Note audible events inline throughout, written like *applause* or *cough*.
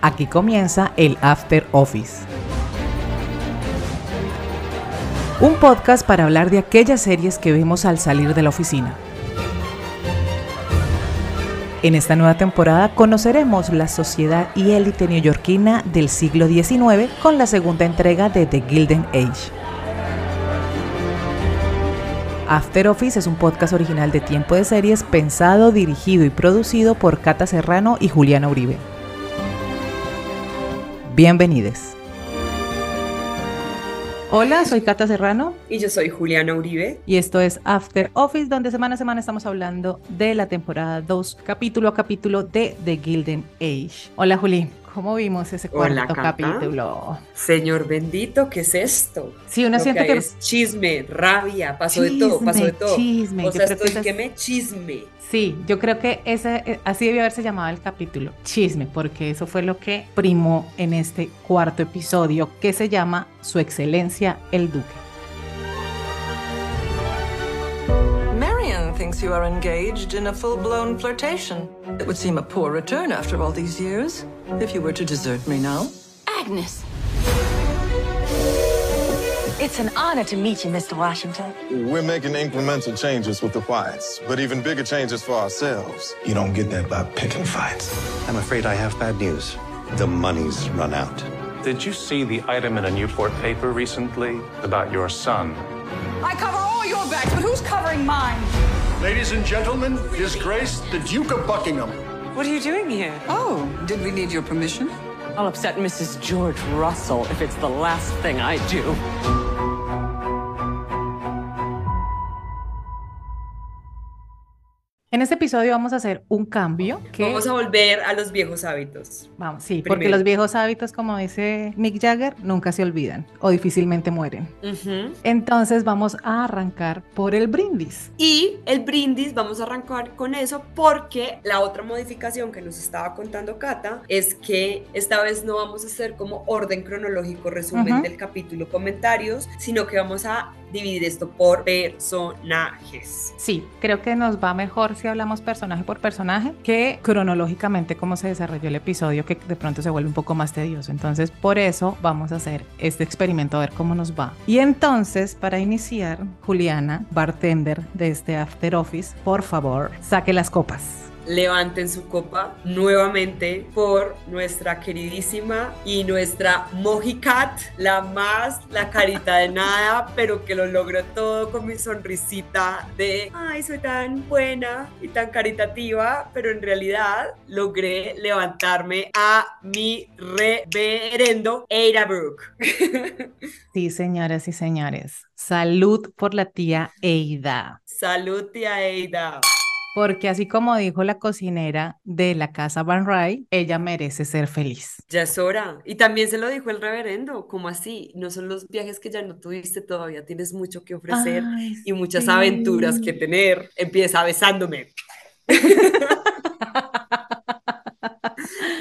Aquí comienza el After Office. Un podcast para hablar de aquellas series que vemos al salir de la oficina. En esta nueva temporada conoceremos la sociedad y élite neoyorquina del siglo XIX con la segunda entrega de The Gilded Age. After Office es un podcast original de Tiempo de Series pensado, dirigido y producido por Cata Serrano y Juliana Uribe. Bienvenidos. Hola, soy Cata Serrano. Y yo soy Juliana Uribe. Y esto es After Office, donde semana a semana estamos hablando de la temporada 2, capítulo a capítulo de The Gilden Age. Hola, Juli. ¿Cómo vimos ese cuarto capítulo? Señor bendito, ¿qué es esto? Sí, uno siente que, es chisme, rabia, pasó de todo, pasó de todo. Chisme, o sea, estoy que, me chisme. Sí, yo creo que ese, eh, así debió haberse llamado el capítulo, chisme, porque eso fue lo que primó en este cuarto episodio que se llama Su Excelencia el Duque. Thinks you are engaged in a full-blown flirtation. It would seem a poor return after all these years, if you were to desert me now. Agnes. It's an honor to meet you, Mr. Washington. We're making incremental changes with the whites, but even bigger changes for ourselves. You don't get that by picking fights. I'm afraid I have bad news. The money's run out. Did you see the item in a Newport paper recently about your son? I cover all your backs, but who's covering mine? Ladies and gentlemen, His Grace, the Duke of Buckingham. What are you doing here? Oh, did we need your permission? I'll upset Mrs. George Russell if it's the last thing I do. En este episodio vamos a hacer un cambio. Que... Vamos a volver a los viejos hábitos. Vamos, sí, porque los viejos hábitos, como dice Mick Jagger, nunca se olvidan o difícilmente mueren. Entonces vamos a arrancar por el brindis. Y el brindis vamos a arrancar con eso porque la otra modificación que nos estaba contando Cata es que esta vez no vamos a hacer como orden cronológico, resumen del capítulo, comentarios, sino que vamos a dividir esto por personajes. Sí, creo que nos va mejor si hablamos personaje por personaje que cronológicamente cómo se desarrolló el episodio, que de pronto se vuelve un poco más tedioso. Entonces, por eso vamos a hacer este experimento a ver cómo nos va. Y entonces, para iniciar, Juliana, bartender de este After Office, por favor, saque las copas levanten su copa nuevamente por nuestra queridísima y nuestra Mojicat, la más, la carita de nada, pero que lo logró todo con mi sonrisita de, ay, soy tan buena y tan caritativa, pero en realidad logré levantarme a mi reverendo Ada Brooke. *laughs* Sí, señoras y señores. Salud por la tía Eida. Salud, tía Eida porque así como dijo la cocinera de la casa Van Ray, ella merece ser feliz. Ya es hora. Y también se lo dijo el reverendo, como así, no son los viajes que ya no tuviste todavía, tienes mucho que ofrecer y muchas aventuras que tener. Empieza besándome. *laughs*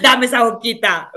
Dame esa boquita.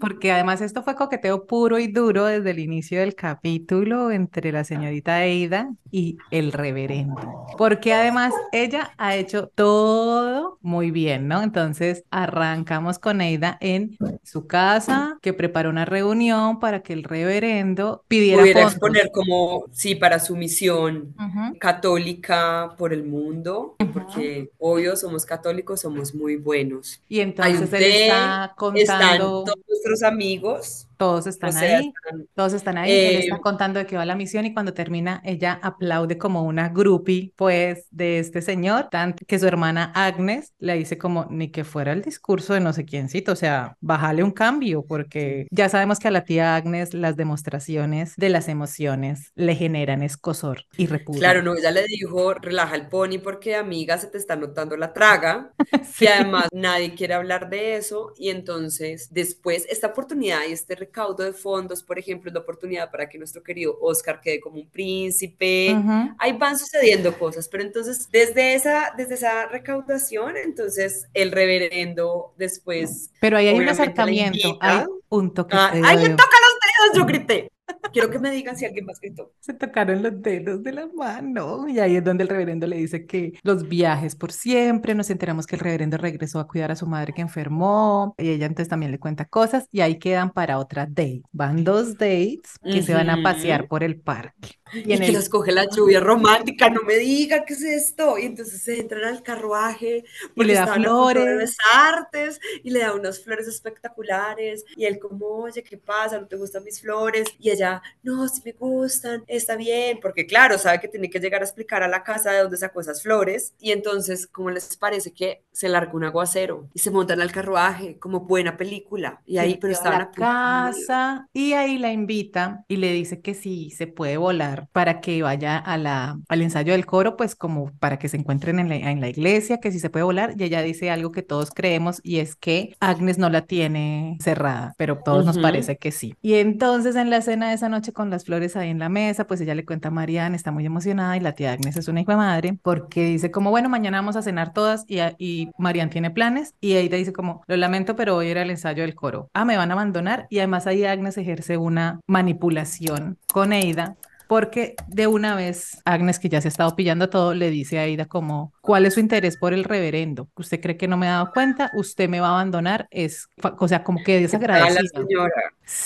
Porque además esto fue coqueteo puro y duro desde el inicio del capítulo entre la señorita Eida y el reverendo. Porque además ella ha hecho todo muy bien, ¿no? Entonces arrancamos con Eida en su casa, que preparó una reunión para que el reverendo pidiera Pudiera exponer como, sí, para su misión católica por el mundo, porque obvio somos católicos, somos muy buenos. Y entonces él está contando... Están todos nuestros amigos todos están ahí, todos están ahí, él está eh, contando de qué va la misión y cuando termina ella aplaude como una groupie pues de este señor, tanto que su hermana Agnes le dice como ni que fuera el discurso de no sé quiéncito, o sea, bájale un cambio porque ya sabemos que a la tía Agnes las demostraciones de las emociones le generan escosor y repudio. Claro, no, ella le dijo, relaja el pony porque amiga se te está notando la traga, *laughs* y además nadie quiere hablar de eso y entonces después esta oportunidad y este recaudo de fondos, por ejemplo, es la oportunidad para que nuestro querido Oscar quede como un príncipe. Ahí van sucediendo cosas, pero entonces desde esa, desde esa recaudación, entonces el reverendo después... Pero ahí hay un acercamiento, hay un toque. Ah, ¡Ay, me toca los dedos! Yo grité. Quiero que me digan si alguien más gritó. Se tocaron los dedos de la mano. Y ahí es donde el reverendo le dice que los viajes por siempre. Nos enteramos que el reverendo regresó a cuidar a su madre que enfermó. Y ella entonces también le cuenta cosas. Y ahí quedan para otra date. Van dos dates que se van a pasear por el parque. Y, en que los coge la lluvia romántica, no me diga qué es esto. Y entonces se entran al carruaje y le da flores. artes y le da unas flores espectaculares. Y él como, oye, ¿qué pasa? ¿No te gustan mis flores? Y ella, no, si me gustan, está bien. Porque claro, sabe que tiene que llegar a explicar a la casa de dónde sacó esas flores. Y entonces, ¿cómo les parece que se larga un aguacero? Y se montan al carruaje, como buena película. Y ahí, pero estaban a la casa. Y ahí la invita y le dice que sí, se puede volar para que vaya a la, al ensayo del coro, pues como para que se encuentren en la, en la iglesia, que si se puede volar, y ella dice algo que todos creemos y es que Agnes no la tiene cerrada, pero todos nos parece que sí. Y entonces en la cena de esa noche con las flores ahí en la mesa, pues ella le cuenta a Marianne, está muy emocionada y la tía Agnes es una hija madre, porque dice como, bueno, mañana vamos a cenar todas y, y Marianne tiene planes y ella dice como, lo lamento, pero hoy era el ensayo del coro. Ah, me van a abandonar y además ahí Agnes ejerce una manipulación con Eida porque de una vez Agnes, que ya se ha estado pillando todo, le dice a Aida como, ¿cuál es su interés por el reverendo? ¿Usted cree que no me ha dado cuenta? ¿Usted me va a abandonar? Es, o sea, como que desagradecida. la señora.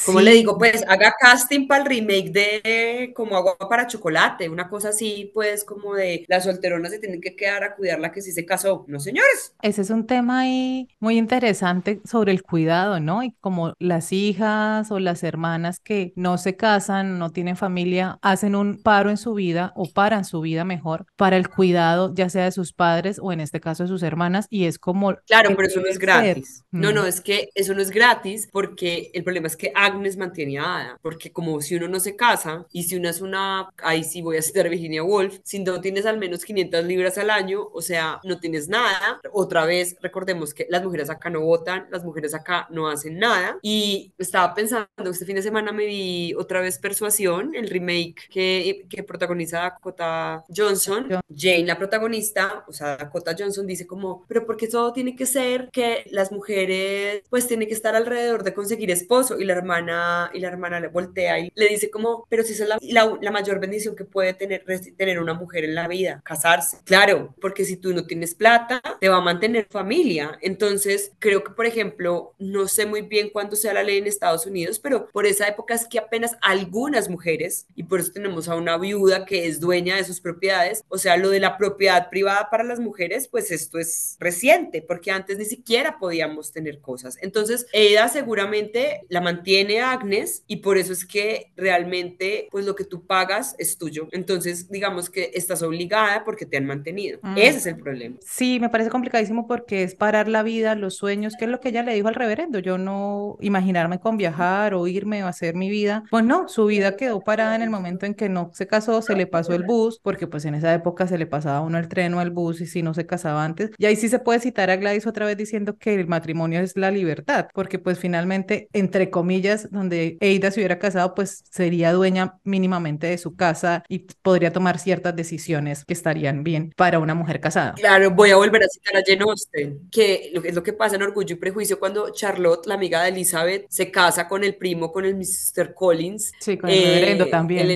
Como le digo, pues haga casting para el remake de como agua para chocolate, una cosa así, pues como de las solteronas se tienen que quedar a cuidar la que sí se casó. No, señores. Ese es un tema ahí muy interesante sobre el cuidado, ¿no? Y como las hijas o las hermanas que no se casan, no tienen familia, hacen un paro en su vida o paran su vida mejor para el cuidado, ya sea de sus padres o en este caso de sus hermanas, y es como... Claro, pero eso no es gratis. No, no, es que eso no es gratis porque el problema es que Agnes mantiene a Ada, porque como si uno no se casa y si uno es una, ahí sí voy a citar Virginia Woolf, si no tienes al menos 500 libras al año, o sea, no tienes nada, otra vez recordemos que las mujeres acá no votan, las mujeres acá no hacen nada, y estaba pensando, este fin de semana me vi otra vez Persuasión, el remake que, que protagoniza Dakota Johnson. Jane, la protagonista, o sea, Dakota Johnson dice como, pero porque todo tiene que ser que las mujeres pues tienen que estar alrededor de conseguir esposo y la hermana y la hermana le voltea y le dice como, pero si esa es la, la, mayor bendición que puede tener, tener una mujer en la vida, casarse. Claro, porque si tú no tienes plata, te va a mantener familia. Entonces, creo que, por ejemplo, no sé muy bien cuándo sea la ley en Estados Unidos, pero por esa época es que apenas algunas mujeres, y por eso tenemos a una viuda que es dueña de sus propiedades, o sea, lo de la propiedad privada para las mujeres, pues esto es reciente, porque antes ni siquiera podíamos tener cosas. Entonces, ella seguramente la mantiene Agnes y por eso es que realmente, pues lo que tú pagas es tuyo. Entonces, digamos que estás obligada porque te han mantenido. Mm. Ese es el problema. Sí, me parece complicadísimo porque es parar la vida, los sueños, que es lo que ella le dijo al reverendo. Yo no imaginarme con viajar o irme o hacer mi vida. Pues no, su vida quedó parada en el momento en que no se casó, se le pasó el bus, porque pues en esa época se le pasaba uno el tren o el bus y si no se casaba antes. Y ahí sí se puede citar a Gladys otra vez diciendo que el matrimonio es la libertad, porque pues finalmente, entre comillas, donde Eida se hubiera casado, pues sería dueña mínimamente de su casa y podría tomar ciertas decisiones que estarían bien para una mujer casada. Claro, voy a volver a citar a Jane Austen, que es lo que pasa en Orgullo y Prejuicio cuando Charlotte, la amiga de Elizabeth, se casa con el primo, con el Mr. Collins. Sí, con el reverendo eh, también. El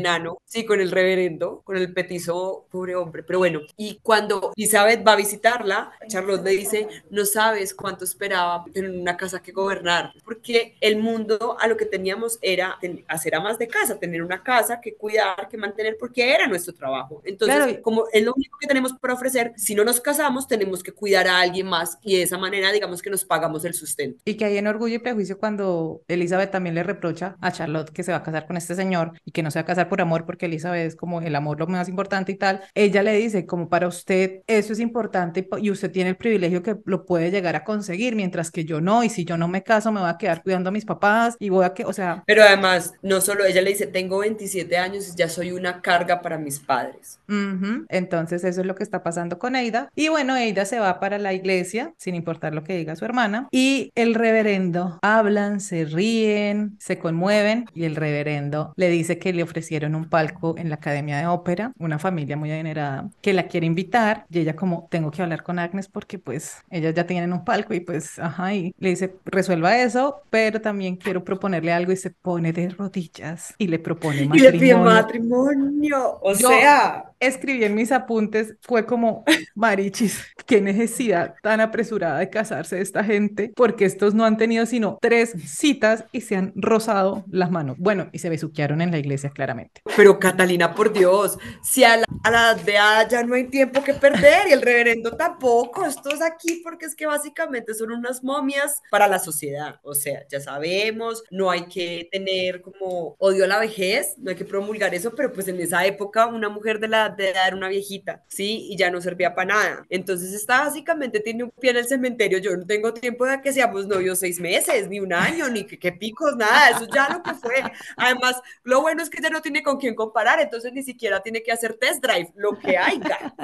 sí, con el reverendo, con el petizo, pobre hombre. Pero bueno, y cuando Elizabeth va a visitarla, Charlotte le dice, no sabes cuánto esperaba tener una casa que gobernar, porque el mundo a lo que teníamos era hacer amas de casa, tener una casa que cuidar, que mantener, porque era nuestro trabajo. Entonces, como es lo único que tenemos para ofrecer, si no nos casamos, tenemos que cuidar a alguien más y de esa manera, digamos que nos pagamos el sustento. Y que hay en Orgullo y Prejuicio cuando Elizabeth también le reprocha a Charlotte que se va a casar con este señor y que no se va a casar por amor porque Elizabeth es como el amor lo más importante y tal. Ella le dice como para usted eso es importante y usted tiene el privilegio que lo puede llegar a conseguir, mientras que yo no, y si yo no me caso me voy a quedar cuidando a mis papás y voy a que, o sea... Pero además, no solo ella le dice, tengo 27 años y ya soy una carga para mis padres. Entonces eso es lo que está pasando con Eida. Y bueno, Eida se va para la iglesia, sin importar lo que diga su hermana, y el reverendo hablan, se ríen, se conmueven, y el reverendo le dice que le ofrecieron un palco en la Academia de Ópera, una familia muy adinerada, que la quiere invitar y ella como, tengo que hablar con Agnes porque pues ellas ya tienen un palco y pues, ajá, y le dice, resuelva eso, pero también quiero proponerle algo y se pone de rodillas y le propone matrimonio. Y le pide matrimonio, o sea escribí en mis apuntes fue como, Marichis, qué necesidad tan apresurada de casarse esta gente, porque estos no han tenido sino tres citas y se han rozado las manos. Bueno, y se besuquearon en la iglesia claramente. Pero Catalina, por Dios, si a la, a la de ya no hay tiempo que perder y el reverendo tampoco, estos aquí porque es que básicamente son unas momias para la sociedad. O sea, ya sabemos, no hay que tener como odio a la vejez, no hay que promulgar eso, pero pues en esa época una mujer de la de dar una viejita, ¿sí? Y ya no servía para nada. Entonces está básicamente tiene un pie en el cementerio. Yo no tengo tiempo de que seamos novios seis meses, ni un año, ni que, picos, nada. Eso ya lo que fue. Además, lo bueno es que ya no tiene con quién comparar, entonces ni siquiera tiene que hacer test drive, lo que haya.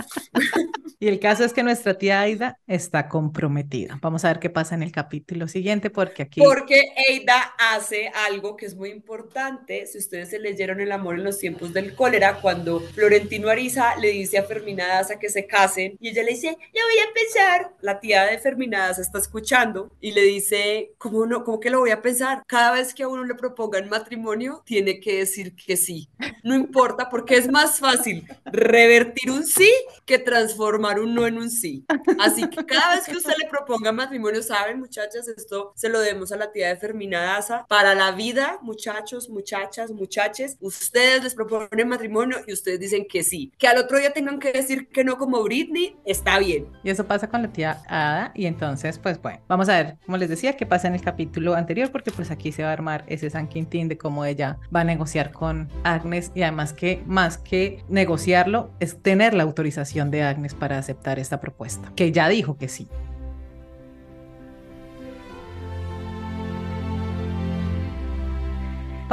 Y el caso es que nuestra tía Aida está comprometida. Vamos a ver qué pasa en el capítulo siguiente, porque aquí. Porque Aida hace algo que es muy importante. Si ustedes se leyeron El amor en los tiempos del cólera, cuando Florentino Arisa le dice a Fermina Daza que se casen y ella le dice, le voy a pensar. La tía de Fermina Daza está escuchando y le dice, ¿cómo, no, ¿cómo que lo voy a pensar? Cada vez que a uno le propongan matrimonio, tiene que decir que sí. No importa porque es más fácil revertir un sí que transformar un no en un sí. Así que cada vez que usted le proponga matrimonio, saben muchachas, esto se lo demos a la tía de Fermina Daza. Para la vida, muchachos, muchachas, muchaches, ustedes les proponen matrimonio y ustedes dicen que sí que al otro día tengan que decir que no como Britney, está bien. Y eso pasa con la tía Ada y entonces pues bueno, vamos a ver, como les decía, qué pasa en el capítulo anterior porque pues aquí se va a armar ese San Quintín de cómo ella va a negociar con Agnes y además que más que negociarlo es tener la autorización de Agnes para aceptar esta propuesta, que ya dijo que sí.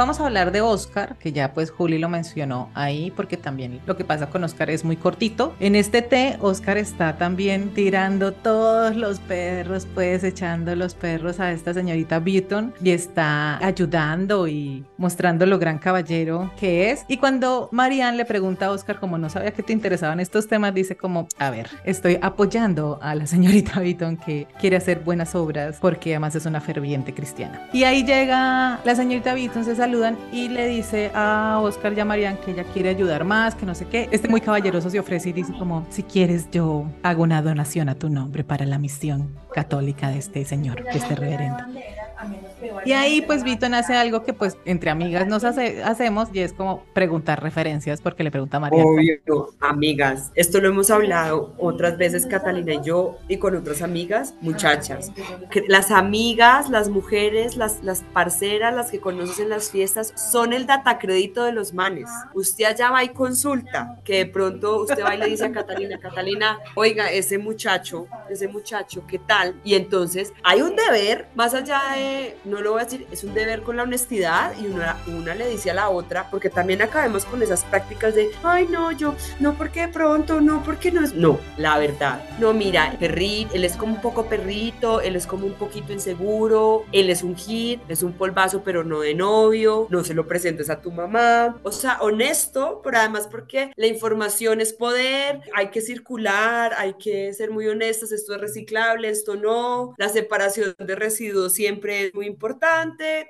Vamos a hablar de Oscar, que ya pues Juli lo mencionó ahí, porque también lo que pasa con Oscar es muy cortito. En este té, Oscar está también tirando todos los perros, pues echando los perros a esta señorita Beaton y está ayudando y mostrando lo gran caballero que es. Y cuando Marianne le pregunta a Oscar, como no sabía que te interesaban estos temas, dice como, a ver, estoy apoyando a la señorita Beaton que quiere hacer buenas obras porque además es una ferviente cristiana. Y ahí llega la señorita Beaton, se sale saludan y le dice a Oscar y a Marian que ella quiere ayudar más, que no sé qué. Este muy caballeroso se ofrece y dice como, si quieres yo hago una donación a tu nombre para la misión católica de este señor, de este reverendo. Y ahí pues Vito hace algo que pues entre amigas nos hace, hacemos y es como preguntar referencias porque le pregunta a María. Obvio, amigas. Esto lo hemos hablado otras veces Catalina y yo y con otras amigas, muchachas. las amigas, las mujeres, las, las parceras, las que conoces en las fiestas son el datacrédito de los manes. Usted allá va y consulta, que de pronto usted va y le dice a Catalina, Catalina, oiga, ese muchacho, ese muchacho, ¿qué tal? Y entonces hay un deber, más allá de no lo voy a decir, es un deber con la honestidad y una, una le dice a la otra, porque también acabemos con esas prácticas de, ay, no, yo, no, porque de pronto, no, porque no es, no, la verdad, no, mira, perrito, él es como un poco perrito, él es como un poquito inseguro, él es un hit, es un polvazo, pero no de novio, no se lo presentes a tu mamá, o sea, honesto, pero además porque la información es poder, hay que circular, hay que ser muy honestos, esto es reciclable, esto no, la separación de residuos siempre es muy importante,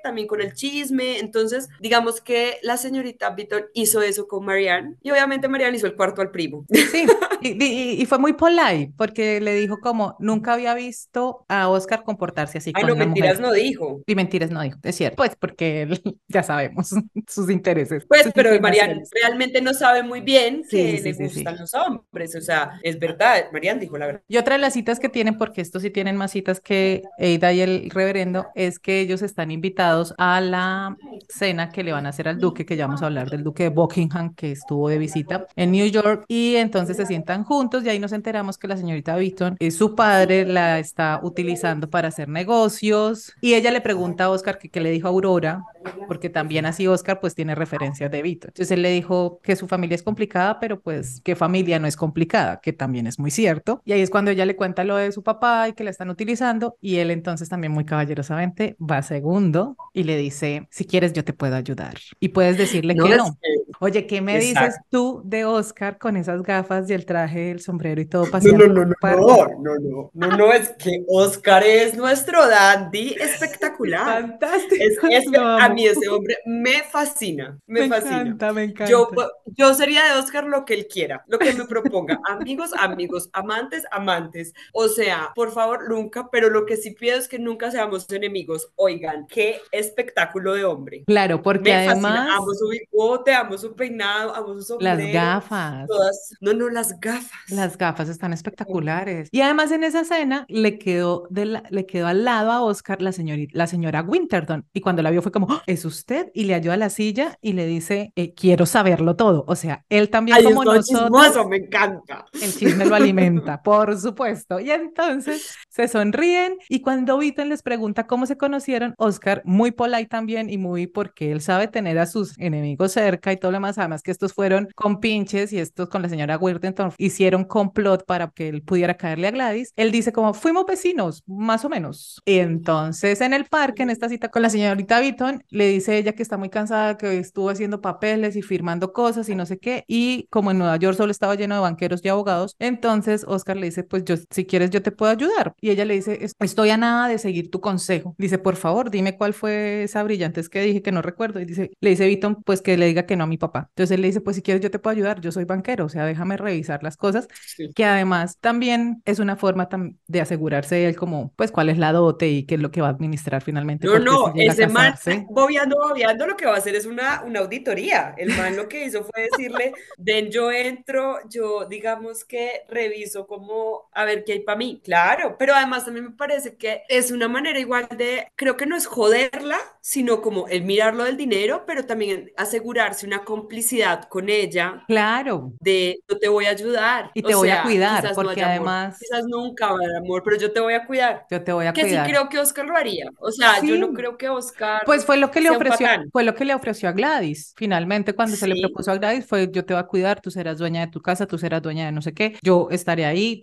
también con el chisme. Entonces, digamos que la señorita Beaton hizo eso con Marianne y obviamente Marianne hizo el cuarto al primo. Sí, y, fue muy polite porque le dijo como nunca había visto a Oscar comportarse así. Ay, no, mentiras no dijo. Y mentiras no dijo, es cierto. Pues porque *laughs* ya sabemos *laughs* sus intereses. Pues, pero Marianne realmente no sabe muy bien que le gustan los hombres. O sea, es verdad, Marianne dijo la verdad. Y otra de las citas que tienen, porque estos sí tienen más citas que Eida y el reverendo, es que ellos están invitados a la cena que le van a hacer al duque, que ya vamos a hablar del duque de Buckingham, que estuvo de visita en New York, y entonces se sientan juntos y ahí nos enteramos que la señorita Beaton, es su padre, la está utilizando para hacer negocios, y ella le pregunta a Oscar que qué le dijo a Aurora, porque también así Oscar pues tiene referencias de Beaton. Entonces él le dijo que su familia es complicada, pero pues que familia no es complicada, que también es muy cierto. Y ahí es cuando ella le cuenta lo de su papá y que la están utilizando, y él entonces también muy caballerosamente va segundo y le dice, si quieres yo te puedo ayudar. Y puedes decirle que no. Oye, ¿qué me dices tú de Oscar con esas gafas y el traje, el sombrero y todo paseando? No, no, no, no, no, no, no, no, es que Oscar es nuestro dandy espectacular. Fantástico. Es, *laughs* a mí ese hombre me fascina, me, fascina. Encanta, me encanta. Yo, yo sería de Oscar lo que él quiera, lo que me proponga. amigos, amigos, amantes, amantes. O sea, por favor, nunca, pero lo que sí pido es que nunca seamos enemigos. Oigan, qué espectáculo de hombre. Claro, porque además... Amo su bigote, amo su peinado, amo su sombrero. Las gafas. Todas... No, no, las gafas. Las gafas están espectaculares. Y además en esa escena le quedó, de la... le quedó al lado a Oscar la, señorita, la señora Winterton. Y cuando la vio fue como, ¡Oh, ¿es usted? Y le halló a la silla y le dice, eh, quiero saberlo todo. O sea, él también como nosotros. me encanta. El chisme lo alimenta, *laughs* por supuesto. Y entonces se sonríen y cuando Vito les pregunta cómo se conocieron, Oscar, muy polite también y muy porque él sabe tener a sus enemigos cerca y todo lo demás, además que estos fueron con pinches y estos con la señora Worthington hicieron complot para que él pudiera caerle a Gladys. Él dice como, fuimos vecinos, más o menos. Y entonces en el parque, en esta cita con la señorita Vitton, le dice ella que está muy cansada, que estuvo haciendo papeles y firmando cosas y no sé qué, y como en Nueva York solo estaba lleno de banqueros y abogados, entonces Oscar le dice, pues yo, si quieres, yo te puedo ayudar. Y ella le dice, estoy a nada de seguir tu consejo. Dice, por favor, dime cuál fue esa brillante que dije que no recuerdo. Y dice, le dice Vitton, pues que le diga que no a mi papá. Entonces él le dice, pues si quieres, yo te puedo ayudar, yo soy banquero, o sea, déjame revisar las cosas, que además también es una forma de asegurarse él como, pues cuál es la dote y qué es lo que va a administrar finalmente. No, no, ese man, bobeando, bobeando, lo que va a hacer es una, una auditoría. El man lo que hizo fue decirle, ven, yo entro, yo digamos que reviso como a ver qué hay para mí. Claro, pero además también me parece que es una manera igual de, creo que no es joderla, sino como el mirarlo del dinero, pero también asegurarse una complicidad con ella. Claro. De yo te voy a ayudar. Y te voy a cuidar, porque además. Quizás nunca amor, pero yo te voy a cuidar. Yo te voy a cuidar. Que sí creo que Oscar lo haría. O sea, yo no creo que Oscar. Pues fue lo que le ofreció, fue lo que le ofreció a Gladys. Finalmente, cuando se le propuso a Gladys, fue yo te voy a cuidar, tú serás dueña de tu casa, tú serás dueña de no sé qué, yo estaré ahí,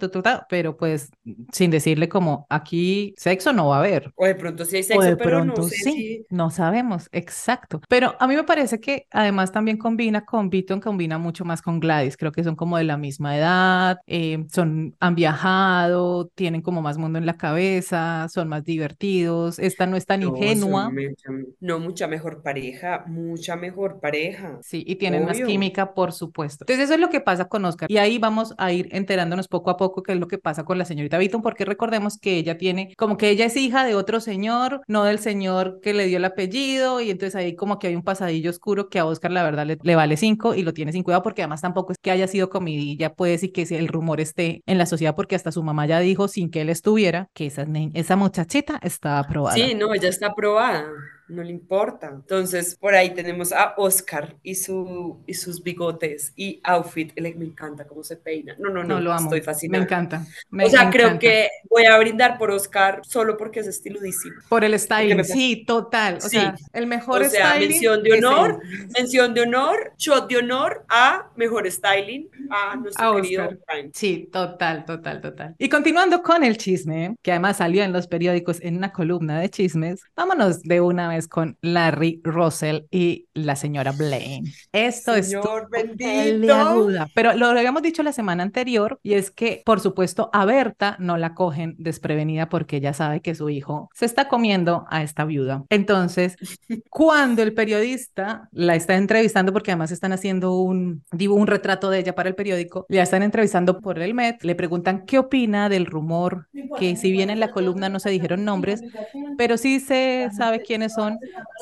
pero pues sin decirle como aquí sexo no va a haber. O de pronto sí hay sexo, de pero pronto no sí, no sabemos, exacto. Pero a mí me parece que además también combina con Beaton, combina mucho más con Gladys, creo que son como de la misma edad, eh, son, han viajado, tienen como más mundo en la cabeza, son más divertidos, esta no es tan ingenua. no, mucha mejor pareja, mucha mejor pareja. Sí, y tienen más química, por supuesto. Entonces eso es lo que pasa con Oscar. Y ahí vamos a ir enterándonos poco a poco qué es lo que pasa con la señorita Beaton, porque recordemos que ella tiene, como que ella es hija de otro señor, no del señor que le dio el apellido, y entonces ahí como que hay un pasadillo oscuro que a Oscar la verdad le, vale cinco y lo tiene sin cuidado porque además tampoco es que haya sido comidilla, puede decir que el rumor esté en la sociedad porque hasta su mamá ya dijo sin que él estuviera que esa, esa muchachita estaba aprobada. Sí, no, ella está aprobada no le importa. Entonces, por ahí tenemos a Oscar y, su, y sus bigotes y outfit. me encanta cómo se peina. No, no, no, lo amo. estoy fascinada. Me encanta. o sea, creo que voy a brindar por Oscar solo porque es estiludísimo. Por el styling, sí, total. O sea, el mejor o sea, mención de honor, mención de honor, shot de honor a mejor styling a nuestro querido Sí, total, total, total. Y continuando con el chisme, que además salió en los periódicos en una columna de chismes, vámonos de una vez con Larry Russell y la señora Blaine. Esto Señor es bendito. pero lo habíamos dicho la semana anterior y es que, por supuesto, a Berta no la cogen desprevenida porque ella sabe que su hijo se está comiendo a esta viuda. Entonces, *laughs* cuando el periodista la está entrevistando, porque además están haciendo un, digo, un retrato de ella para el periódico, la están entrevistando por el Met, le preguntan qué opina del rumor, que si bien en la columna no se dijeron nombres, pero sí se sabe quiénes son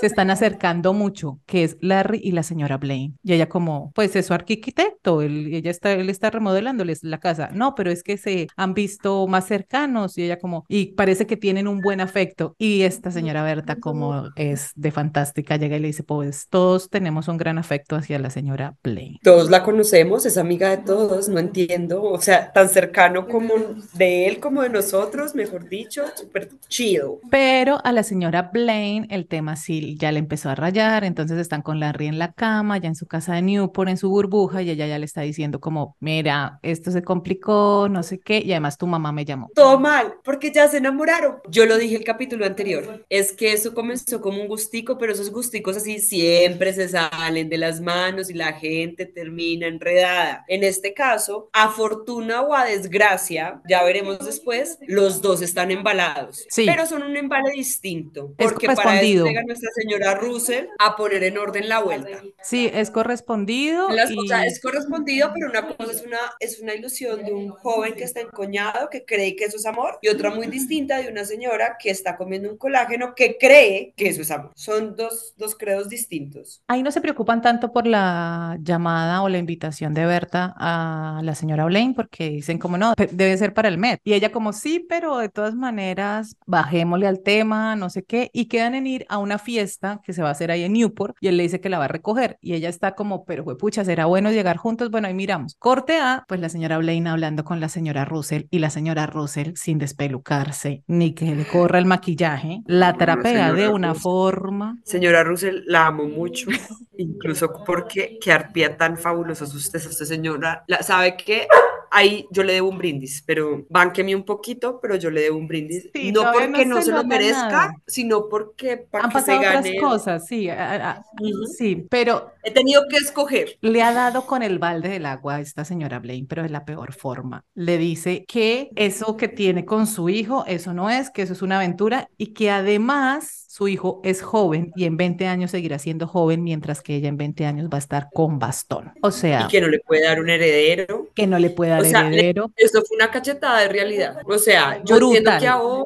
se están acercando mucho, que es Larry y la señora Blaine. Y ella como, pues es su arquitecto, él, ella está, él está remodelándoles la casa. No, pero es que se han visto más cercanos y ella como, y parece que tienen un buen afecto. Y esta señora Berta como es de fantástica, llega y le dice, pues todos tenemos un gran afecto hacia la señora Blaine. Todos la conocemos, es amiga de todos, no entiendo, o sea, tan cercano como de él como de nosotros. nosotros, mejor dicho, súper chido. Pero a la señora Blaine el tema sí ya le empezó a rayar, entonces están con Larry en la cama, ya en su casa de Newport, en su burbuja, y ella ya le está diciendo como, mira, esto se complicó, no sé qué, y además tu mamá me llamó. Todo mal, porque ya se enamoraron. Yo lo dije el capítulo anterior, es que eso comenzó como un gustico, pero esos gusticos así siempre se salen de las manos y la gente termina enredada. En este caso, a fortuna o a desgracia, ya veremos después, los dos están embalados, Sí. pero son un embale distinto, Es porque para eso correspondido. Llega nuestra señora Russell a poner en orden la vuelta. Sí, es correspondido. Las y... cosas es correspondido, pero una cosa es una, es una ilusión de un joven que está encoñado, que cree que eso es amor, y otra muy distinta de una señora que está comiendo un colágeno que cree que eso es amor. Son dos, dos credos distintos. Ahí no se preocupan tanto por la llamada o la invitación de Berta a la señora Blaine porque dicen como no, debe ser para el Met. Y ella como sí, pero de todas maneras bajémosle al tema, no sé qué, y quedan en ir a una fiesta que se va a hacer ahí en Newport y él le dice que la va a recoger y ella está como, pero pucha, será bueno llegar juntos, bueno, ahí miramos. Corte A, pues la señora Blaine hablando con la señora Russell y la señora Russell sin despelucarse ni que le corra el maquillaje, la trapea de una Russell. forma. Señora Russell, la amo mucho, *laughs* incluso porque qué arpía tan fabulosa usted, esta señora. La, ¿Sabe qué? Ahí yo le debo un brindis, pero bánqueme un poquito, pero yo le debo un brindis. Sí, no porque no no, se se lo merezca, nada. sino porque para Han que se pasado otras gane. cosas, sí, a- a- a- Ujú. sí, pero He tenido que escoger. le ha dado con el balde del agua a esta señora Blaine, pero de la peor forma. Le dice que eso que tiene con su hijo, eso no es, que eso es una aventura y que además su hijo es joven y en 20 años seguirá siendo joven, mientras que ella en 20 años va a estar con bastón. O sea, Y que no le puede dar un heredero. que no le puede dar O sea, heredero. Eso fue una cachetada de realidad. O sea, yo entiendo Brutal. que ahora,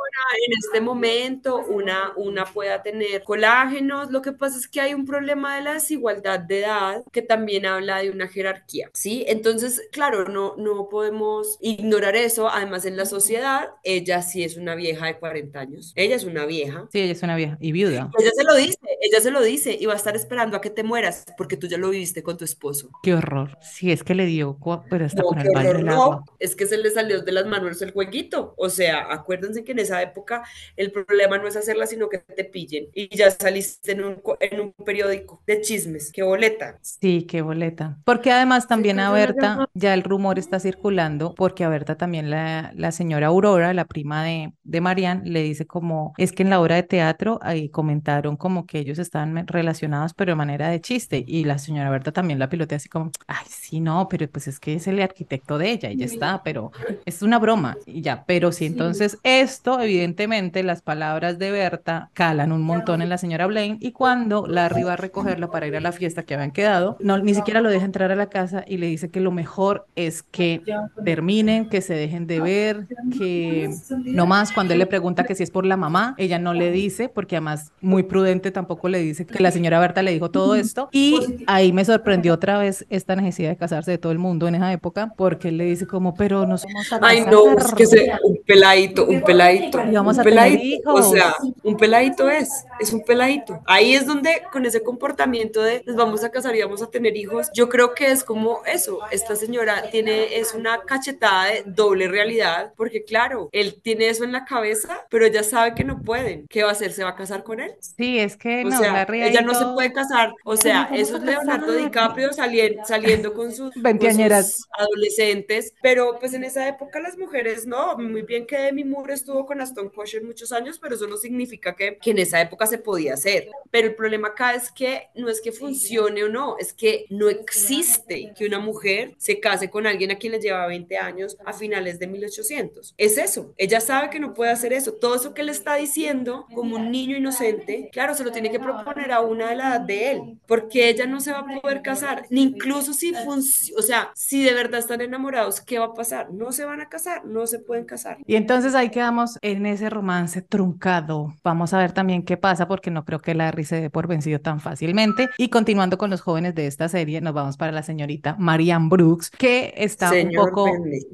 en este momento, una, una pueda tener colágenos. Lo que pasa es que hay un problema de la desigualdad de edad que también habla de una jerarquía, ¿sí? Entonces, claro, no, no podemos ignorar eso. Además, en la sociedad, ella sí es una vieja de 40 años. Ella es una vieja. Sí, ella es una vieja y viuda. Ella se lo dice, ella se lo dice y va a estar esperando a que te mueras porque tú ya lo viviste con tu esposo. Qué horror. Sí, es que le dio, pero está No, con qué el horror, del no. agua. Es que se le salió de las manos el jueguito. O sea, acuérdense que en esa época el problema no es hacerla, sino que te pillen. Y ya saliste en un, en un periódico de chismes. ¡Qué boleta! Sí, qué boleta. Porque además también a cayó la Berta, ya el rumor está circulando, porque a Berta también la, la señora Aurora, la prima de, de Marianne, le dice como, es que en la obra de teatro ahí comentaron como que ellos estaban relacionados, pero de manera de chiste. Y la señora Berta también la pilotea así como, ay, sí, no, pero pues es que es el arquitecto de ella y ya está, pero es una broma y ya. Pero sí, entonces esto, evidentemente, las palabras de Berta calan un montón en la señora Blaine y cuando Larry va a recogerla para ir a la fiesta que habían quedado, no, ni siquiera lo deja entrar a la casa y le dice que lo mejor es que terminen, que se dejen de ver, que no más cuando él le pregunta que si es por la mamá, ella no le dice, porque además muy prudente tampoco le dice que la señora Berta le dijo todo esto y ahí me sorprendió otra vez esta necesidad de casarse de todo el mundo en esa época, porque él le dice como, pero no somos a Ay, no, es casar". que se, un peladito, un peladito. Y vamos un a tener peladito. hijos. O sea, un peladito es, es un peladito. Ahí es donde, con ese comportamiento de nos vamos a casar y vamos a tener hijos, yo creo que es como eso. Esta señora tiene, es una cachetada de doble realidad, porque claro, él tiene eso en la cabeza, pero ella sabe que no pueden. ¿Qué va a hacer? ¿Se va a casar con él? Sí, es que O no, sea, ella no se puede casar. O sea, ¿Cómo eso es Leonardo? DiCaprio salien- saliendo con sus, con sus adolescentes. Pero pues en esa época las mujeres no. Muy bien que Demi Moore estuvo con Aston Kutcher muchos años, pero eso no significa que, que en esa época se podía hacer. Pero el problema acá es que no es que funcione o no, es que no existe que una mujer se case con alguien a quien le lleva 20 años a finales de 1800. Es eso. Ella sabe que no puede hacer eso. Todo eso que le está diciendo como un niño inocente, claro, se lo tiene que proponer a una de la edad de él, porque ella no se va a poder casar, ni incluso si funciona, o sea, si de verdad están enamorados, ¿qué va a pasar? No se van a casar, no se pueden casar. Y entonces ahí quedamos en ese romance truncado. Vamos a ver también qué pasa, porque no creo que Larry se dé por vencido tan fácilmente. Y continuando con los jóvenes de esta serie, nos vamos para la señorita Marianne Brooks, que está Señor un poco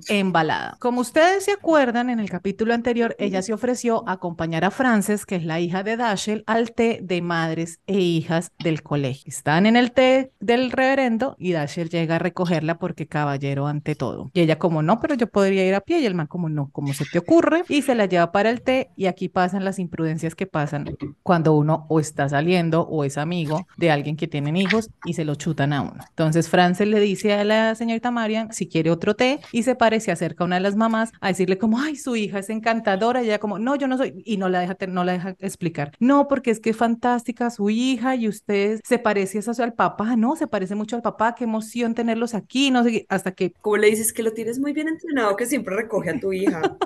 embalada. Como ustedes se acuerdan, en el capítulo anterior, ella se ofreció a acompañar a Frances, que es la hija de Dashiell, al té de madres e hijas del colegio. Están en el té del reverendo y Dashiell llega a recogerla porque caballero ante todo. Y ella como, no, pero yo podría ir a pie. Y el man como, no, como se se te ocurre y se la lleva para el té y aquí pasan las imprudencias que pasan cuando uno o está saliendo o es amigo de alguien que tienen hijos y se lo chutan a uno. Entonces Frances le dice a la señorita Marian si quiere otro té y se parece acerca a una de las mamás a decirle como, ay, su hija es encantadora y ella como, no, yo no soy, y no la deja, no la deja explicar. No, porque es que es fantástica su hija y usted se parece eso al papá, no, se parece mucho al papá, qué emoción tenerlos aquí, no sé, hasta que... Como le dices que lo tienes muy bien entrenado, que siempre recoge a tu hija. *laughs*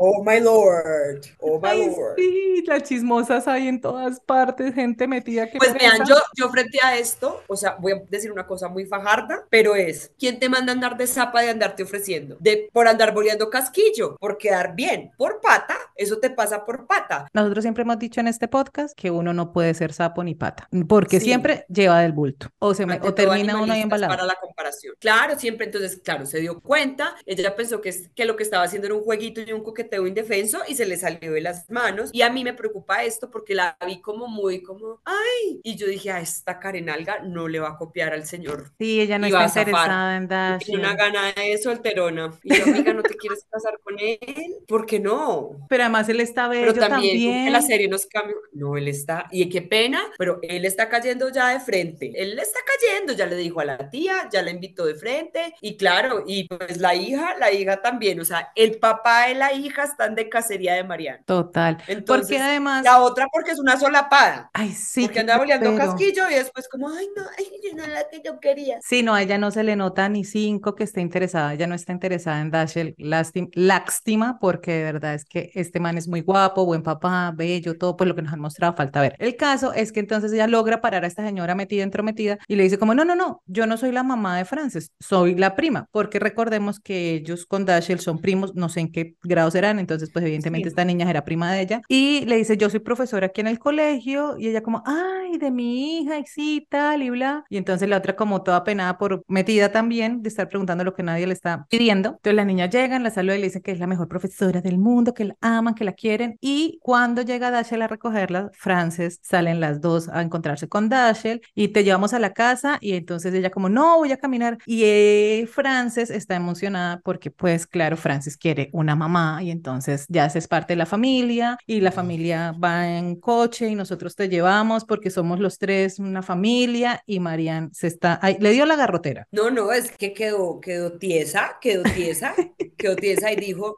Oh my lord, oh my lord. Sí, las chismosas hay en todas partes, gente metida que. Pues vean, yo, yo frente a esto, o sea, voy a decir una cosa muy fajarda, pero es: ¿quién te manda a andar de zapa de andarte ofreciendo? De por andar boleando casquillo, por quedar bien, por pata, eso te pasa por pata. Nosotros siempre hemos dicho en este podcast que uno no puede ser sapo ni pata, porque siempre lleva del bulto, o, se o termina uno ahí embalado. Para la comparación. Claro, siempre, entonces, claro, se dio cuenta, ella pensó que, que lo que estaba haciendo era un jueguito y un coqueteo indefenso y se le salió de las manos. Y a mí me preocupa esto porque la vi como muy como, ay, y yo dije, a esta Karen Alga no le va a copiar al señor. Sí, ella no está interesada en dar. Tiene una gana de solterona. Y yo, amiga, ¿no te quieres casar con él? ¿Por qué no? Pero además él está bello pero también. En la serie nos cambia. No, él está, y qué pena, pero él está cayendo ya de frente. Él está cayendo, ya le dijo a la tía, ya la invitó de frente. Y claro, y pues la hija, la hija también. O sea, el papá de la hija están de cacería de Mariana. Total. Entonces, porque además. La otra porque es una solapada. Ay, sí. Porque anda volviendo casquillo y después, como, ay, no, ay, no la que yo quería. Sí, no, a ella no se le nota ni cinco que esté interesada. Ella no está interesada en Dashiell. Lástima, porque de verdad es que este man es muy guapo, buen papá, bello, todo pues lo que nos han mostrado, falta ver. El caso es que entonces ella logra parar a esta señora metida, entrometida, y le dice, como, no, no, no, yo no soy la mamá de Frances, soy la prima, porque recordemos que ellos con Dashiell son primos, no sé en qué grado serán entonces pues evidentemente esta niña era prima de ella, y le dice, yo soy profesora aquí en el colegio, y ella como, ay, de mi hija, y sí, tal, y bla, y entonces la otra como toda penada por metida también de estar preguntando lo que nadie le está pidiendo, entonces la niña llega, la saluda y le dice que es la mejor profesora del mundo, que la aman, que la quieren, y cuando llega Dashiell a recogerla, Frances salen las dos a encontrarse con Dashiell, y te llevamos a la casa, y entonces ella como, no, voy a caminar, y eh, Frances está emocionada porque pues claro, Frances quiere una mamá, y entonces entonces ya haces parte de la familia y la familia va en coche y nosotros te llevamos porque somos los tres una familia y Marian se está, le dio la garrotera. No, no, es que quedó, quedó tiesa, quedó tiesa, quedó tiesa y dijo,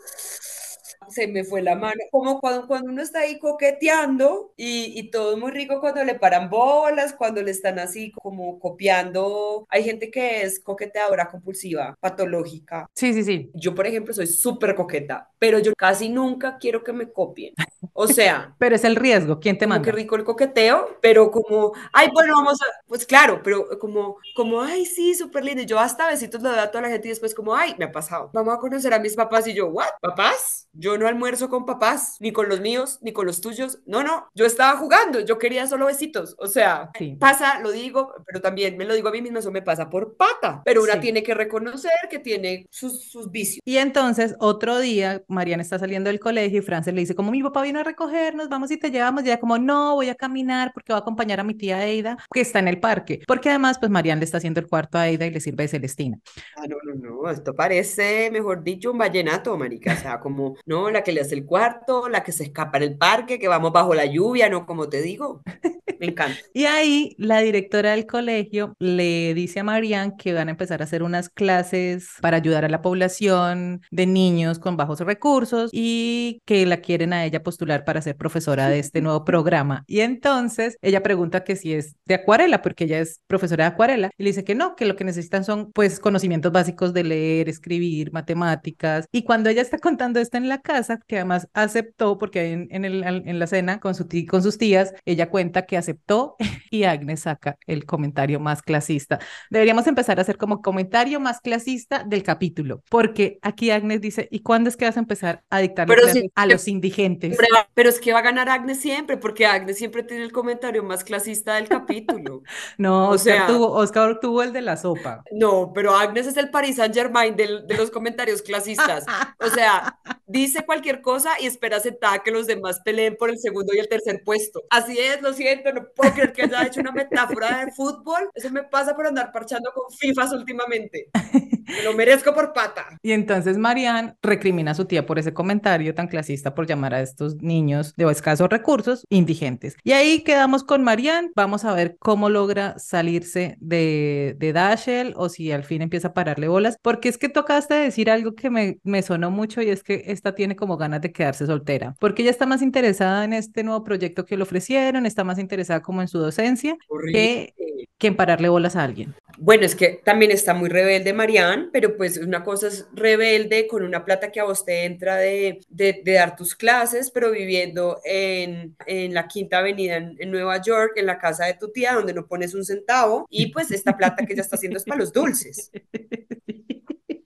se me fue la mano. Como cuando, cuando uno está ahí coqueteando y, y, todo es muy rico cuando le paran bolas, cuando le están así como copiando. Hay gente que es coqueteadora compulsiva, patológica. Sí, sí, sí. Yo, por ejemplo, soy súper coqueta, pero yo casi nunca quiero que me copien. O sea. *laughs* pero es el riesgo. ¿Quién te manda? Qué rico el coqueteo, pero como, ay, bueno, vamos a. Pues claro, pero como, como, ay, sí, súper lindo. Yo hasta besitos le doy a toda la gente y después, como, ay, me ha pasado. Vamos a conocer a mis papás y yo, ¿what? ¿Papás? Yo no almuerzo con papás, ni con los míos, ni con los tuyos. No, no, yo estaba jugando, yo quería solo besitos. O sea, pasa, lo digo, pero también me lo digo a mí misma, eso me pasa por pata. Pero una tiene que reconocer que tiene sus, sus, vicios. Y entonces, otro día, Mariana está saliendo del colegio y Frances le dice, como mi papá vino a recogernos, vamos y te llevamos. Y ella como, no, voy a caminar porque voy a acompañar a mi tía Eida, que está en el parque. Porque además, pues Mariana le está haciendo el cuarto a Eida y le sirve de Celestina. Ah, no, no, no, esto parece, mejor dicho, un vallenato, marica. O sea, como, no, la que le hace el cuarto, la que se escapa en el parque, que vamos bajo la lluvia, ¿no? Como te digo. *laughs* Me encanta. *laughs* y ahí la directora del colegio le dice a Marianne que van a empezar a hacer unas clases para ayudar a la población de niños con bajos recursos y que la quieren a ella postular para ser profesora de este nuevo *laughs* programa. Y entonces ella pregunta que si es de acuarela, porque ella es profesora de acuarela, y le dice que no, que lo que necesitan son pues conocimientos básicos de leer, escribir, matemáticas. Y cuando ella está contando esto en la casa, que además aceptó, porque en, en, el, en la cena con, su con sus tías, ella cuenta que aceptó *laughs* y Agnes saca el comentario más clasista. Deberíamos empezar a hacer como comentario más clasista del capítulo, porque aquí Agnes dice, ¿y cuándo es que vas a empezar a dictar a los indigentes? Pero es que va a ganar Agnes siempre, porque Agnes siempre tiene el comentario más clasista del capítulo. *laughs* no, o Oscar, sea, tuvo, Oscar tuvo el de la sopa. No, pero Agnes es el Paris Saint Germain de, de los comentarios clasistas. O sea, *laughs* dice cualquier cosa y espera sentada que los demás peleen por el segundo y el tercer puesto. Así es, lo siento, no puedo creer que haya hecho una metáfora de fútbol. Eso me pasa por andar parchando con FIFAs últimamente. Me lo merezco por pata. Y entonces Marianne recrimina a su tía por ese comentario tan clasista por llamar a estos niños de escasos recursos indigentes. Y ahí quedamos con Marianne. Vamos a ver cómo logra salirse de, de o si al fin empieza a pararle bolas. Porque es que tocaste decir algo que me, me sonó mucho y es que esta tiene como ganas de quedarse soltera. Porque ella está más interesada en este nuevo proyecto que le ofrecieron, está más interesada como en su docencia que, que en pararle bolas a alguien. Bueno, es que también está muy rebelde Marianne, pero pues una cosa es rebelde con una plata que a vos te entra de, de, dar tus clases, pero viviendo en, en la Quinta Avenida en, en, Nueva York, en la casa de tu tía, donde no pones un centavo, y pues esta plata que ella está haciendo es para los dulces. *laughs*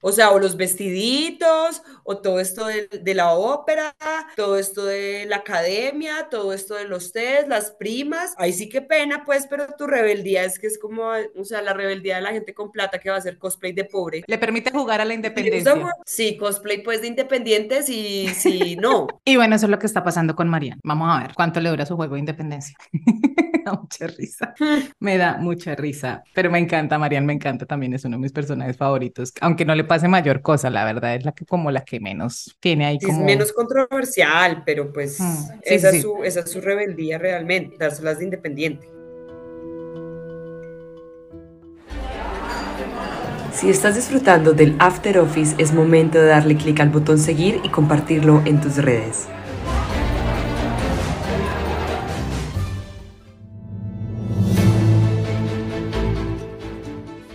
O sea, o los vestiditos, o todo esto de, de, la ópera, todo esto de la academia, todo esto de los test, las primas. Ahí sí que pena, pues, pero tu rebeldía es que es como, o sea, la rebeldía de la gente con plata que va a hacer cosplay de pobre. Le permite jugar a la independencia. Sí, cosplay pues de independientes y sí, no. *laughs* y bueno, eso es lo que está pasando con Mariana. Vamos a ver cuánto le dura su juego de independencia. *laughs* me da mucha risa. Me da mucha risa. Pero me encanta, Marian, me encanta también, es uno de mis personajes favoritos. Aunque no le pase mayor cosa, la verdad, es la que como la que menos tiene ahí. Como... Es menos controversial, pero pues mm, sí, esa, sí, es su, esa es su rebeldía realmente, dárselas de independiente. Si estás disfrutando del After Office, es momento de darle clic al botón seguir y compartirlo en tus redes.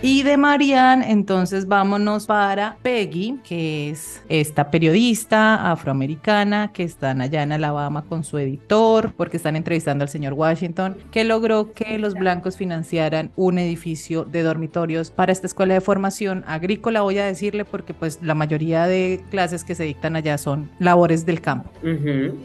Y de Marianne, entonces vámonos para Peggy, que es esta periodista afroamericana que está allá en Alabama con su editor, porque están entrevistando al señor Washington, que logró que los blancos financiaran un edificio de dormitorios para esta escuela de formación agrícola, voy a decirle, porque pues la mayoría de clases que se dictan allá son labores del campo.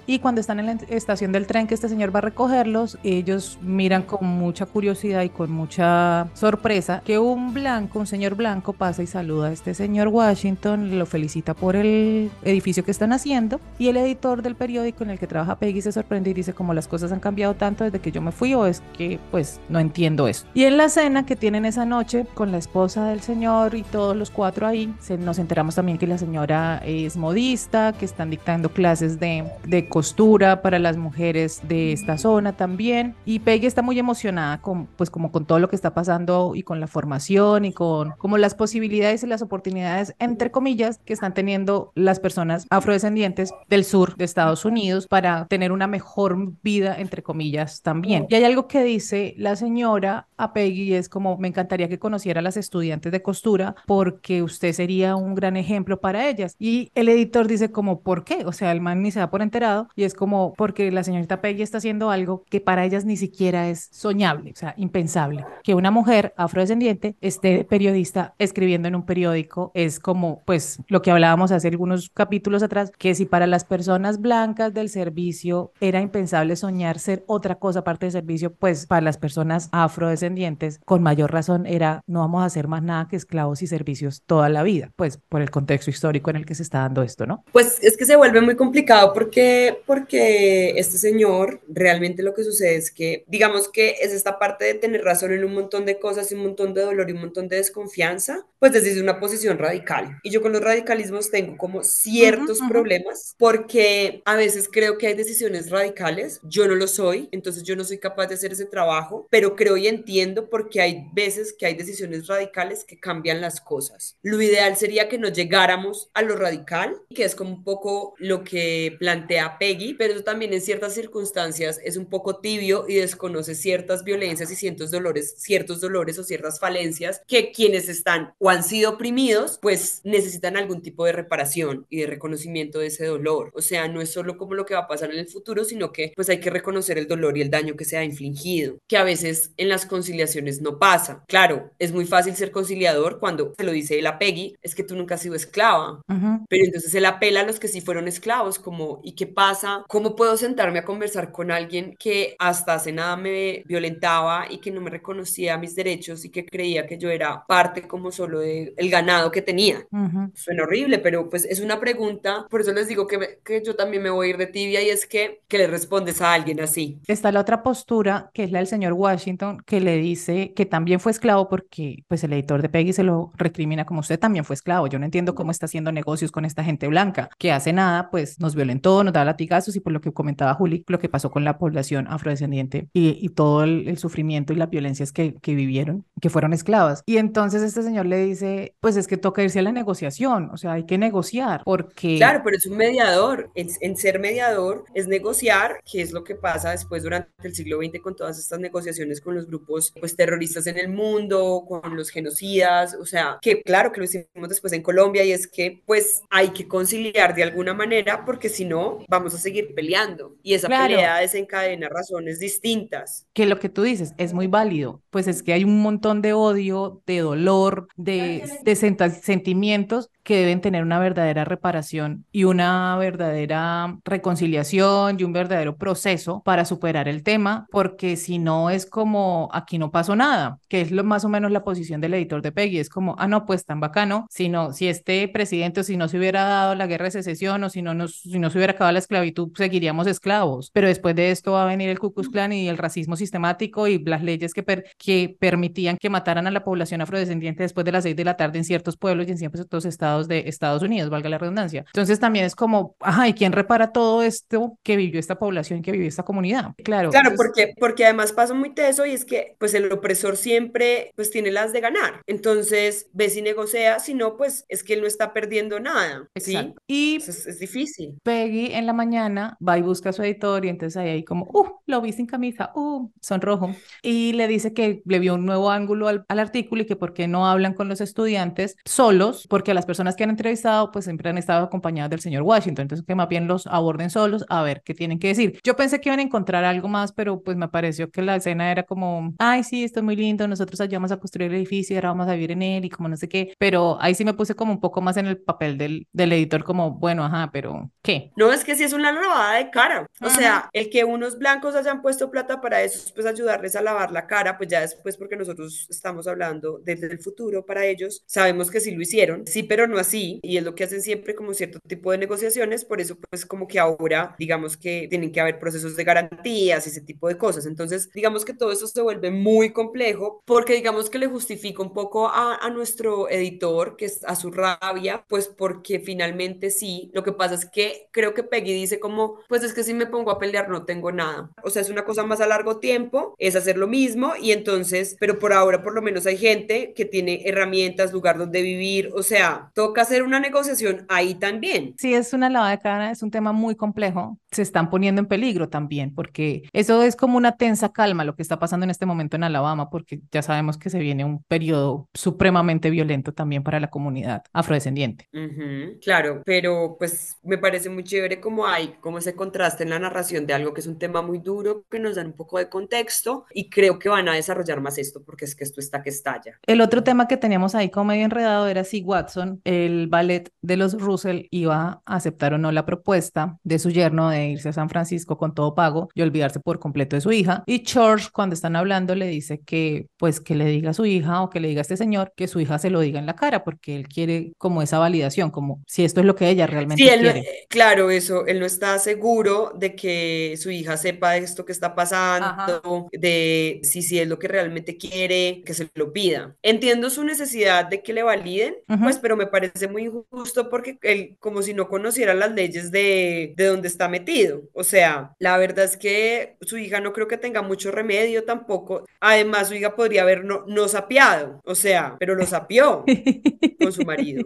Y cuando están en la estación del tren que este señor va a recogerlos, ellos miran con mucha curiosidad y con mucha sorpresa que un blanco, un señor blanco, pasa y saluda a este señor Washington, lo felicita por el edificio que están haciendo y el editor del periódico en el que trabaja Peggy se sorprende y dice como las cosas han cambiado tanto desde que yo me fui o es que pues no entiendo eso. Y en la cena que tienen esa noche con la esposa del señor y todos los cuatro ahí, se, nos enteramos también que la señora es modista, que están dictando clases de, de costura para las mujeres de esta zona también y Peggy está muy emocionada con pues como con todo lo que está pasando y con la formación y con como las posibilidades y las oportunidades, entre comillas, que están teniendo las personas afrodescendientes del sur de Estados Unidos para tener una mejor vida, entre comillas, también. Y hay algo que dice la señora a Peggy, es como, me encantaría que conociera a las estudiantes de costura porque usted sería un gran ejemplo para ellas. Y el editor dice como, ¿por qué? O sea, el man ni se da por enterado y es como, porque la señorita Peggy está haciendo algo que para ellas ni siquiera es soñable, o sea, impensable. Que una mujer afrodescendiente este periodista escribiendo en un periódico es como, pues, lo que hablábamos hace algunos capítulos atrás, que si para las personas blancas del servicio era impensable soñar ser otra cosa aparte de servicio, pues para las personas afrodescendientes, con mayor razón era, no vamos a hacer más nada que esclavos y servicios toda la vida, pues por el contexto histórico en el que se está dando esto, ¿no? Pues es que se vuelve muy complicado porque, porque este señor realmente lo que sucede es que, digamos que es esta parte de tener razón en un montón de cosas y un montón de dolor un montón de desconfianza, pues desde una posición radical. Y yo con los radicalismos tengo como ciertos problemas porque a veces creo que hay decisiones radicales, yo no lo soy, entonces yo no soy capaz de hacer ese trabajo, pero creo y entiendo porque hay veces que hay decisiones radicales que cambian las cosas. Lo ideal sería que no llegáramos a lo radical, que es como un poco lo que plantea Peggy, pero eso también en ciertas circunstancias es un poco tibio y desconoce ciertas violencias y ciertos dolores, ciertos dolores o ciertas falencias que quienes están o han sido oprimidos, pues necesitan algún tipo de reparación y de reconocimiento de ese dolor. O sea, no es solo como lo que va a pasar en el futuro, sino que pues hay que reconocer el dolor y el daño que se ha infligido, que a veces en las conciliaciones no pasa. Claro, es muy fácil ser conciliador cuando se lo dice la Peggy, es que tú nunca has sido esclava, pero entonces él apela a los que sí fueron esclavos, como, ¿y qué pasa? ¿Cómo puedo sentarme a conversar con alguien que hasta hace nada me violentaba y que no me reconocía mis derechos y que creía que yo era parte como solo del el ganado que tenía. Suena horrible, pero pues es una pregunta, por eso les digo que, que yo también me voy a ir de tibia y es que, que le respondes a alguien así. Está la otra postura, que es la del señor Washington, que le dice que también fue esclavo porque pues el editor de Peggy se lo recrimina como usted también fue esclavo. Yo no entiendo cómo está haciendo negocios con esta gente blanca, que hace nada, pues nos violentó, nos da latigazos y por lo que comentaba Juli, lo que pasó con la población afrodescendiente y, y todo el, el, sufrimiento y las violencias que, que vivieron, que fueron esclavas. Y entonces este señor le dice, pues es que toca irse a la negociación, o sea, hay que negociar porque... Claro, pero es un mediador. En, en ser mediador es negociar, que es lo que pasa después durante el siglo XX con todas estas negociaciones con los grupos pues terroristas en el mundo, con los genocidas, o sea, que claro que lo hicimos después en Colombia y es que pues hay que conciliar de alguna manera porque si no vamos a seguir peleando y esa Claro. pelea desencadena razones distintas. que lo que tú dices es muy válido, pues es que hay un montón de odio, de dolor, de, de sentimientos que deben tener una verdadera reparación y una verdadera reconciliación y un verdadero proceso para superar el tema, porque si no es como aquí no pasó nada, que es lo más o menos la posición del editor de Peggy, es como, ah, no, pues tan bacano, si no, si este presidente si no se hubiera dado la guerra de secesión o si no, nos, si no se hubiera acabado la esclavitud, seguiríamos esclavos, pero después de esto va a venir el Ku Klux Klan y el racismo sistemático y las leyes que, per- que permitían que mataran a la población afrodescendiente después de las seis de la tarde en ciertos pueblos y en ciertos estados de Estados Unidos, valga la redundancia. Entonces también es como, ajá, ¿y quién repara todo esto que vivió esta población, que vivió esta comunidad? Claro. Claro, entonces- porque, porque además pasa muy teso y es que pues el opresor siempre pues tiene las de ganar. Entonces ve si negocia, si no pues es que él no está perdiendo nada. ¿sí? Exacto. Y Es, es difícil. Peggy en la mañana va y busca a su editor y entonces ahí, ahí como, uh, lo vi sin camisa, uh, sonrojo. Y le dice que le vio un nuevo ángulo al, al artículo y que por qué no hablan con los estudiantes solos, porque a las personas que han entrevistado pues siempre han estado acompañadas del señor Washington, entonces que más bien los aborden solos a ver qué tienen que decir. Yo pensé que iban a encontrar algo más, pero pues me pareció que la escena era como, ay, sí, esto es muy lindo, nosotros ayudamos a construir el edificio y ahora vamos a vivir en él y como no sé qué, pero ahí sí me puse como un poco más en el papel del, del editor como, bueno, ajá, pero ¿qué? No, es que sí es una lavada de cara. O sea, el que unos blancos hayan puesto plata para eso, pues ayudarles a lavar la cara, pues ya después, porque nosotros estamos hablando desde el futuro para ellos, sabemos que sí lo hicieron, sí, pero no así, y es lo que hacen siempre como cierto tipo de negociaciones, por eso pues como que ahora, digamos que tienen que haber procesos de garantías y ese tipo de cosas. Entonces, digamos que todo eso se vuelve muy complejo, porque digamos que le justifica un poco a, a nuestro editor, que es a su rabia, pues porque finalmente sí, lo que pasa es que creo que Peggy dice como, pues es que si me pongo a pelear no tengo nada. O sea, es una cosa más a largo tiempo, es hacer lo mismo y entonces, pero por ahora por lo menos hay gente que tiene herramientas, lugar donde vivir, o sea, toca hacer una negociación ahí también. Sí, es una lavada de cara, es un tema muy complejo. Se están poniendo en peligro también, porque eso es como una tensa calma lo que está pasando en este momento en Alabama, porque ya sabemos que se viene un periodo supremamente violento también para la comunidad afrodescendiente. Ujú, claro, pero pues me parece muy chévere como hay, como ese contraste en la narración de algo que es un tema muy duro, que nos dan un poco de contexto y creo que van a desarrollar más esto porque es que esto está que estalla. El otro tema que teníamos ahí como medio enredado era si Watson, el ballet de los Russell, iba a aceptar o no la propuesta de su yerno de irse a San Francisco con todo pago y olvidarse por completo de su hija. Y George, cuando están hablando, le dice que pues que le diga a su hija o que le diga a este señor que su hija se lo diga en la cara porque él quiere como esa validación, como si esto es lo que ella realmente Sí, él no- quiere. claro, eso, él no está seguro de que su hija sepa esto que está pasando, de si, si es lo que realmente quiere, que se lo pida. Entiendo su necesidad de que le validen, pues, pero me parece muy injusto porque él, como si no conociera las leyes de, de donde está metido. O sea, la verdad es que su hija no creo que tenga mucho remedio tampoco. Además, su hija podría haber no, no sapeado, o sea, pero lo sapió *laughs* con su marido.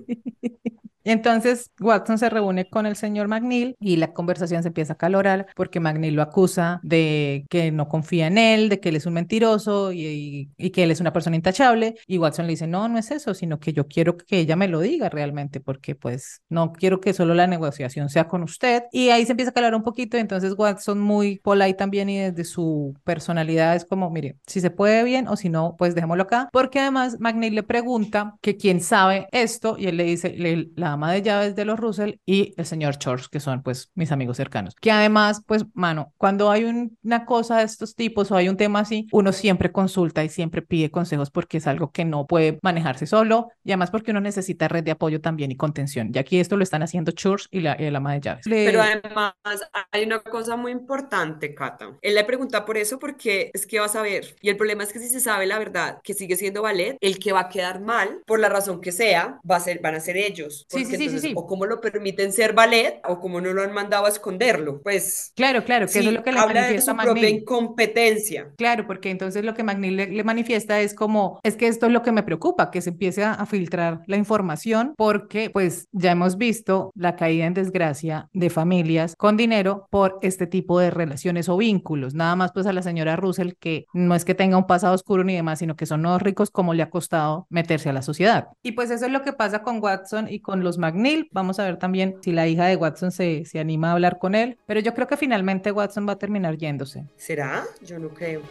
Entonces Watson se reúne con el señor McNeil y la conversación se empieza a calorar porque McNeil lo acusa de que no confía en él, de que él es un mentiroso y, y- y que él es una persona intachable. Y Watson le dice, no, no es eso, sino que yo quiero que ella me lo diga realmente porque pues no quiero que solo la negociación sea con usted. Y ahí se empieza a calorar un poquito y entonces Watson muy polite también y desde su personalidad es como, mire, si se puede bien o si no, pues dejémoslo acá. Porque además McNeil le pregunta que quién sabe esto y él le dice, le- la la ama de llaves de los Russell y el señor George, que son pues mis amigos cercanos. Que además, pues, mano, cuando hay una cosa de estos tipos o hay un tema así, uno siempre consulta y siempre pide consejos porque es algo que no puede manejarse solo y además porque uno necesita red de apoyo también y contención. Y aquí esto lo están haciendo Church y la, el ama de llaves. Pero además hay una cosa muy importante, Cata. Él le pregunta por eso porque es que vas a ver. Y el problema es que si se sabe la verdad que sigue siendo ballet, el que va a quedar mal, por la razón que sea, va a ser, van a ser ellos. sí, sí, sí, sí, O como lo permiten ser ballet o como no lo han mandado a esconderlo. Pues. Claro, claro, que eso es lo que le habla manifiesta de su propia incompetencia. Claro, porque entonces lo que Magni le, manifiesta es como, es que esto es lo que me preocupa, que se empiece a, a filtrar la información porque pues ya hemos visto la caída en desgracia de familias con dinero por este tipo de relaciones o vínculos. Nada más pues a la señora Russell que no es que tenga un pasado oscuro ni demás, sino que son nuevos ricos como le ha costado meterse a la sociedad. Y pues eso es lo que pasa con Watson y con los McNeil. Vamos a ver también si la hija de Watson se, se anima a hablar con él, pero yo creo que finalmente Watson va a terminar yéndose. ¿Será? Yo no creo.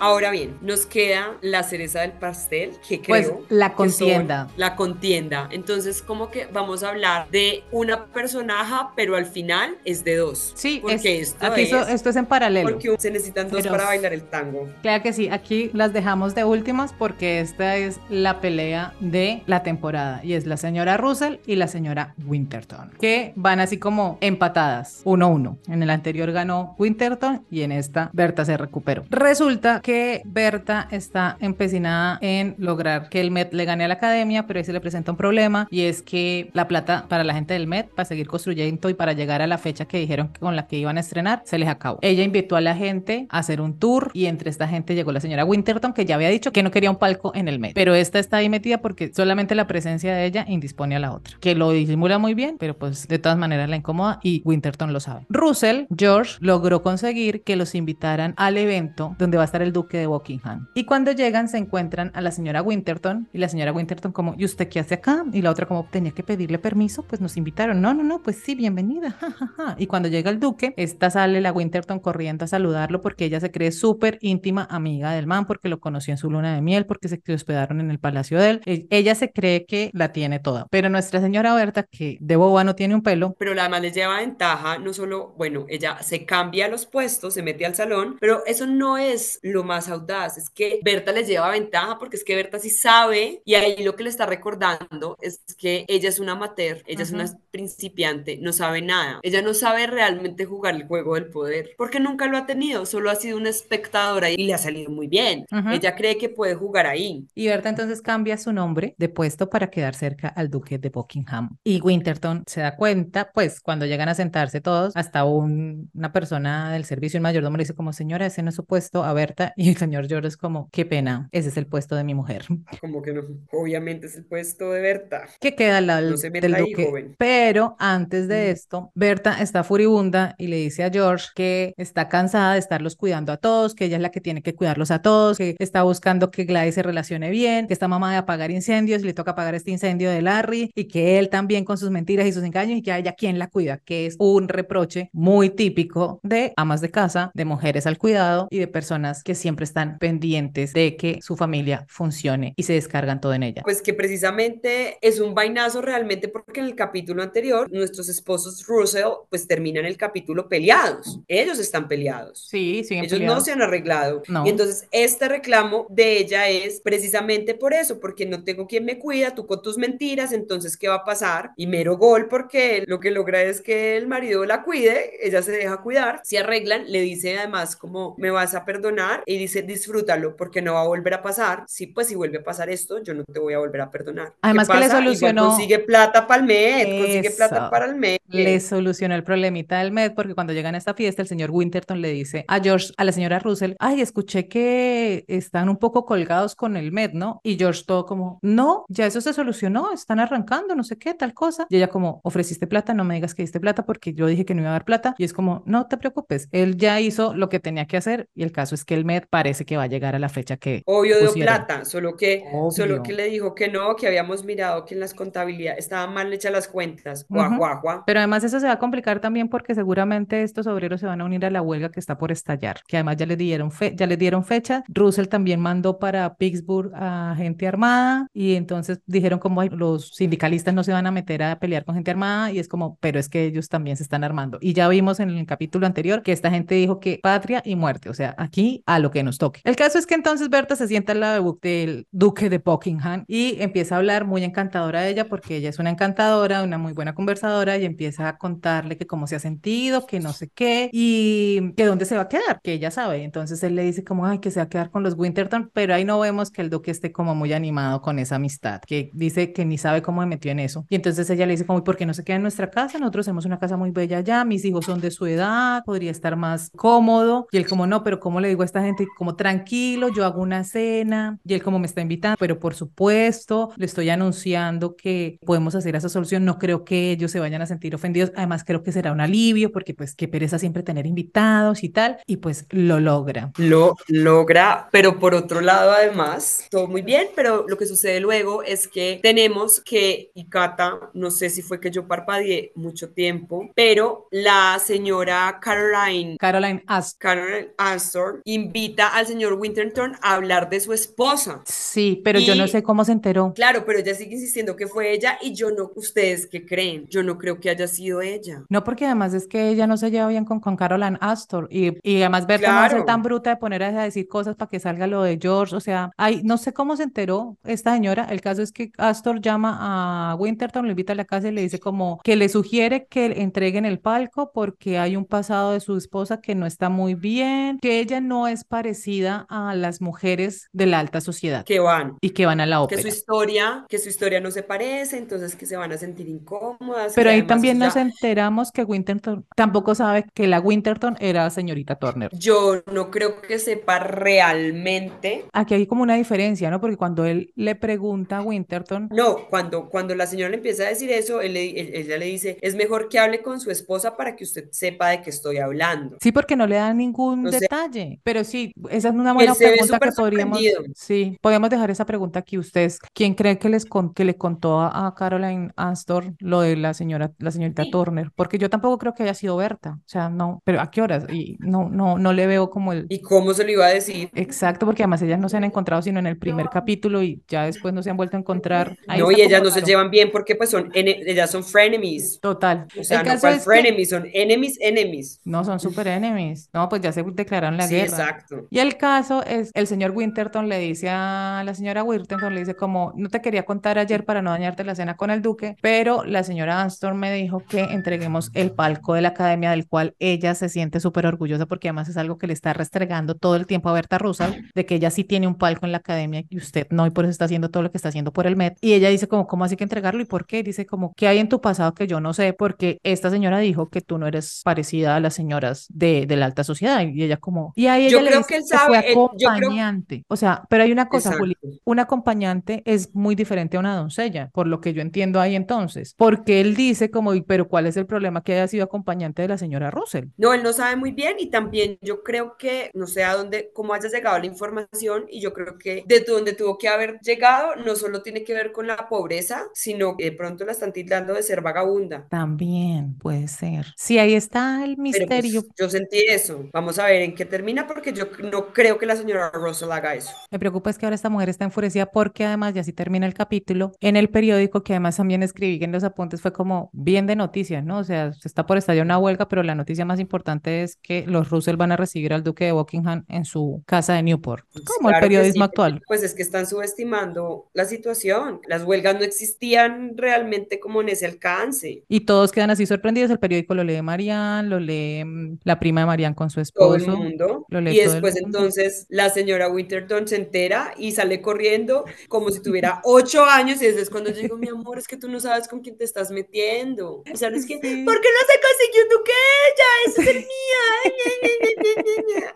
Ahora bien, nos queda la cereza del pastel, que pues, creo la contienda. la contienda. Entonces, como que vamos a hablar de una personaje, pero al final es de dos. Sí, porque esto, es, esto es en paralelo. Porque se necesitan dos para bailar el tango. Claro que sí, aquí las dejamos de últimas porque esta es la pelea de la temporada y es la señora Russell y la señora Winterton, que van así como empatadas, uno a uno. En el anterior ganó Winterton y en esta Berta se recuperó. Resulta que que Berta está empecinada en lograr que el Met le gane a la academia, pero ahí se le presenta un problema y es que la plata para la gente del Met, para seguir construyendo y para llegar a la fecha que dijeron con la que iban a estrenar, se les acabó. Ella invitó a la gente a hacer un tour y entre esta gente llegó la señora Winterton, que ya había dicho que no quería un palco en el Met, pero esta está ahí metida porque solamente la presencia de ella indispone a la otra, que lo disimula muy bien, pero pues de todas maneras la incomoda y Winterton lo sabe. Russell, George, logró conseguir que los invitaran al evento donde va a estar el de Buckingham. Y cuando llegan se encuentran a la señora Winterton y la señora Winterton como, ¿y usted qué hace acá? Y la otra como, tenía que pedirle permiso, pues nos invitaron. No, no, no, pues sí, bienvenida. *laughs* Y cuando llega el duque, esta sale la Winterton corriendo a saludarlo porque ella se cree súper íntima amiga del man porque lo conoció en su luna de miel, porque se hospedaron en el palacio de él. E, ella se cree que la tiene toda. Pero nuestra señora Berta, que de boba no tiene un pelo. Pero la además les lleva ventaja, no solo, bueno, ella se cambia los puestos, se mete al salón, pero eso no es lo más audaz, es que Berta les lleva ventaja porque es que Berta sí sabe y ahí lo que le está recordando es que ella es una amateur, ella es una principiante, no sabe nada, ella no sabe realmente jugar el juego del poder porque nunca lo ha tenido, solo ha sido una espectadora y le ha salido muy bien, ella cree que puede jugar ahí. Y Berta entonces cambia su nombre de puesto para quedar cerca al duque de Buckingham. Y Winterton se da cuenta, pues cuando llegan a sentarse todos, hasta una persona del servicio, un mayordomo le dice como señora, ese no es su puesto a Berta y el señor George es como, qué pena, ese es el puesto de mi mujer. *laughs* Como que no, obviamente es el puesto de Berta. Que queda al lado del duque. Pero antes de esto, Berta está furibunda y le dice a George que está cansada de estarlos cuidando a todos, que ella es la que tiene que cuidarlos a todos, que está buscando que Gladys se relacione bien, que está mamá de apagar incendios y le toca apagar este incendio de Larry y que él también con sus mentiras y sus engaños y que a ella quien la cuida, que es un reproche muy típico de amas de casa, de mujeres al cuidado y de personas que siempre están pendientes de que su familia funcione y se descargan todo en ella. Pues que precisamente es un vainazo realmente porque en el capítulo anterior nuestros esposos Russell pues terminan el capítulo peleados. Ellos están peleados. Sí, sí. Ellos no se han arreglado. Y entonces este reclamo de ella es precisamente por eso, porque no tengo quien me cuida, tú con tus mentiras, entonces ¿qué va a pasar? Y mero gol porque lo que logra es que el marido la cuide, ella se deja cuidar, se arreglan, le dice además como me vas a perdonar y dice disfrútalo porque no va a volver a pasar. Sí, pues si vuelve a pasar esto, yo no te voy a volver a perdonar. Además que le solucionó. consigue plata para el MED, consigue plata para el MED. Le solucionó el problemita del MED porque cuando llegan a esta fiesta, el señor Winterton le dice a George, a la señora Russell, ay, escuché que están un poco colgados con el MED, ¿no? Y George todo como, no, ya eso se solucionó, están arrancando, no sé qué, tal cosa. Y ella como, ofreciste plata, no me digas que diste plata porque yo dije que no iba a dar plata. Y es como, no te preocupes, él ya hizo lo que tenía que hacer y el caso es que el MED Met, parece que va a llegar a la fecha que Obvio dio plata, solo que, solo Obvio. que le dijo que no, que habíamos mirado que en las contabilidades estaban mal hechas las cuentas. Guau, Ujú. guau, guau. Pero además eso se va a complicar también porque seguramente estos obreros se van a unir a la huelga que está por estallar, que además ya les dieron, fe- ya les dieron fecha. Russell también mandó para Pittsburgh a gente armada y entonces dijeron como "Ay, los sindicalistas no se van a meter a pelear con gente armada y es como, pero es que ellos también se están armando. Y ya vimos en el capítulo anterior que esta gente dijo que patria y muerte, o sea, aquí a lo que nos toque. El caso es que entonces Berta se sienta al lado de- del duque de Buckingham y empieza a hablar muy encantadora de ella porque ella es una encantadora, una muy buena conversadora y empieza a contarle que cómo se ha sentido, que no sé qué y que dónde se va a quedar, que ella sabe. Entonces él le dice como, ay, que se va a quedar con los Winterton, pero ahí no vemos que el duque esté como muy animado con esa amistad, que dice que ni sabe cómo me metió en eso. Y entonces ella le dice como, ¿y por qué no se queda en nuestra casa? Nosotros tenemos una casa muy bella allá, mis hijos son de su edad, podría estar más cómodo. Y él como, no, pero ¿cómo le digo a esta gente? Como tranquilo, yo hago una cena. Y él como me está invitando, pero por supuesto, le estoy anunciando que podemos hacer esa solución. No creo que ellos se vayan a sentir ofendidos. Además, creo que será un alivio porque pues qué pereza siempre tener invitados y tal. Y pues lo logra. Lo logra, pero por otro lado, además, todo muy bien, pero lo que sucede luego es que tenemos que, y Cata, no sé si fue que yo parpadeé mucho tiempo, pero la señora Caroline, Caroline Astor. Caroline Astor invita al señor Winterton a hablar de su esposa. Sí, pero yo no Y- sé cómo se enteró. Claro, pero ella sigue insistiendo que fue ella y yo no, ¿ustedes qué creen? Yo no creo que haya sido ella. No, porque además es que ella no se lleva bien con, con Caroline Astor y, y además ser Claro. tan bruta de poner a decir cosas para que salga lo de George, o sea, ay, no sé cómo se enteró esta señora, el caso es que Astor llama a Winterton, lo invita a la casa y le dice como que le sugiere que entreguen el palco porque hay un pasado de su esposa que no está muy bien, que ella no es parecida a las mujeres de la alta sociedad Que van. y que van a la Que ópera. su historia, que su historia no se parece, entonces que se van a sentir incómodas. Pero que ahí además también ya- nos enteramos que Winterton tampoco sabe que la Winterton era señorita Turner. Yo no creo que sepa realmente. Aquí hay como una diferencia, ¿no? Porque cuando él le pregunta a Winterton, No, cuando, cuando la señora le empieza a decir eso, él le- él- ella le dice, es mejor que hable con su esposa para que usted sepa de qué estoy hablando. sí, porque no le da ningún O sea, detalle, pero sí, esa es una buena pregunta que podríamos, sí, podemos dejar esa pregunta aquí. Ustedes, ¿quién cree que les con- que le contó a, a Caroline Astor lo de la señora, la señorita Turner? Porque yo tampoco creo que haya sido Berta, o sea, no, pero ¿a qué horas? Y no, no, no le veo como el ¿Y cómo se lo iba a decir? Exacto, porque además ellas no se han encontrado sino en el primer capítulo y ya después no se han vuelto a encontrar. Ahí No, y ellas no se llevan bien porque pues son, ellas son frenemies. Total. O sea, el no cual que frenemies, son enemies, enemies. no son super enemies. No, pues ya se declararon la Sí, guerra. exacto. Y el caso es, el señor Winterton le dice a la señora Winterton, le dice como, no te quería contar ayer para no dañarte la cena con el duque, pero la señora Astor me dijo que entreguemos el palco de la academia del cual ella se siente súper orgullosa porque además es algo que le está restregando todo el tiempo a Berta Russell, de que ella sí tiene un palco en la academia y usted no, y por eso está haciendo todo lo que está haciendo por el Met. Y ella dice como, ¿cómo así que entregarlo? ¿Y por qué? Dice como, ¿qué hay en tu pasado que yo no sé? Porque esta señora dijo que tú no eres parecida a las señoras de, de la alta sociedad. Y ella como, y ahí ella Yo le creo que él fue sabe, él- creo- acompañante. O sea, pero hay una cosa, Juli, un acompañante es muy diferente a una doncella, por lo que yo entiendo ahí entonces. Porque él dice como, "Y, pero ¿cuál es el problema que haya sido acompañante de la señora Russell? No, él no sabe muy bien y también yo creo que, no sé a dónde, cómo haya llegado la información y yo creo que de donde tuvo que haber llegado no solo tiene que ver con la pobreza, sino que de pronto la están tildando de ser vagabunda. También puede ser. Sí, ahí está el Pero misterio. pues, yo sentí eso. Vamos a ver en qué termina porque yo no creo que la señora Russell haga eso. Me preocupa es que ahora esta mujer está enfurecida porque además, ya así termina el capítulo, en el periódico, que además también escribí en los apuntes, fue como bien de noticias, ¿no? O sea, se está por estallar una huelga, pero la noticia más importante es que los Russell van a recibir al duque de Buckingham en su casa de Newport. Como el Claro que periodismo sí, actual. Pues es que están subestimando la situación. Las huelgas no existían realmente como en ese alcance. Y todos quedan así sorprendidos. El periódico lo lee Marianne, lo lee mm, la prima de Marianne con su todo el esposo. mundo. Lo lee Y todo el después entonces la señora Winterton se entera y sale corriendo como si tuviera *laughs* ocho años y ese es cuando yo digo, mi amor, es que tú no sabes con quién te estás metiendo. O sea, es que, ¿por qué no se consiguió un duque ella? Ese es el *laughs* mío.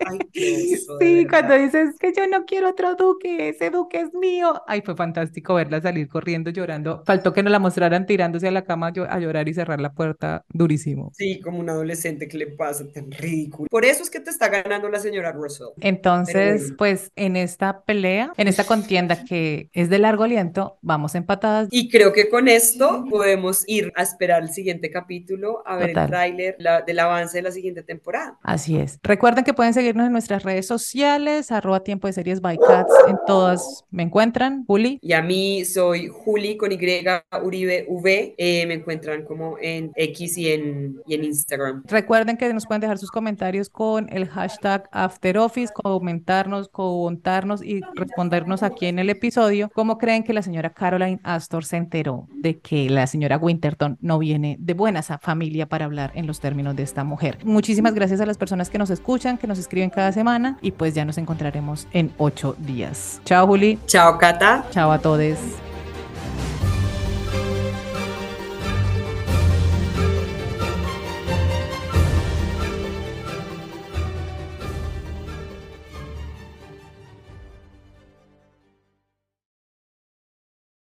Ay, Sí, cuando dices que yo no quiero otro duque, ese duque es mío. Ay, fue fantástico verla salir corriendo, llorando. Faltó que nos la mostraran tirándose a la cama a llo- a llorar y cerrar la puerta durísimo. Sí, como un adolescente, ¿qué le pasa? Tan ridículo. Por eso es que te está ganando la señora Russell. Entonces, pues en esta pelea, en esta contienda que es de largo aliento, vamos empatadas. Y creo que con esto podemos ir a esperar el siguiente capítulo, a ver el tráiler del avance de la siguiente temporada. Así es. Recuerden que pueden seguirnos en nuestras redes sociales, arroba tiempo de series by Cats, en todas me encuentran, Juli. Y a mí soy Juli con Y, Uribe V, eh, me encuentran como en X y en, y en Instagram. Recuerden que nos pueden dejar sus comentarios con el hashtag AfterOffice, comentarnos, contarnos y respondernos aquí en el episodio cómo creen que la señora Caroline Astor se enteró de que la señora Winterton no viene de buena familia para hablar en los términos de esta mujer. Muchísimas gracias a las personas que nos escuchan, que nos escriben cada semana y pues ya nos encontraremos en ocho días. Chao Juli. Chao Cata. Chao a todos.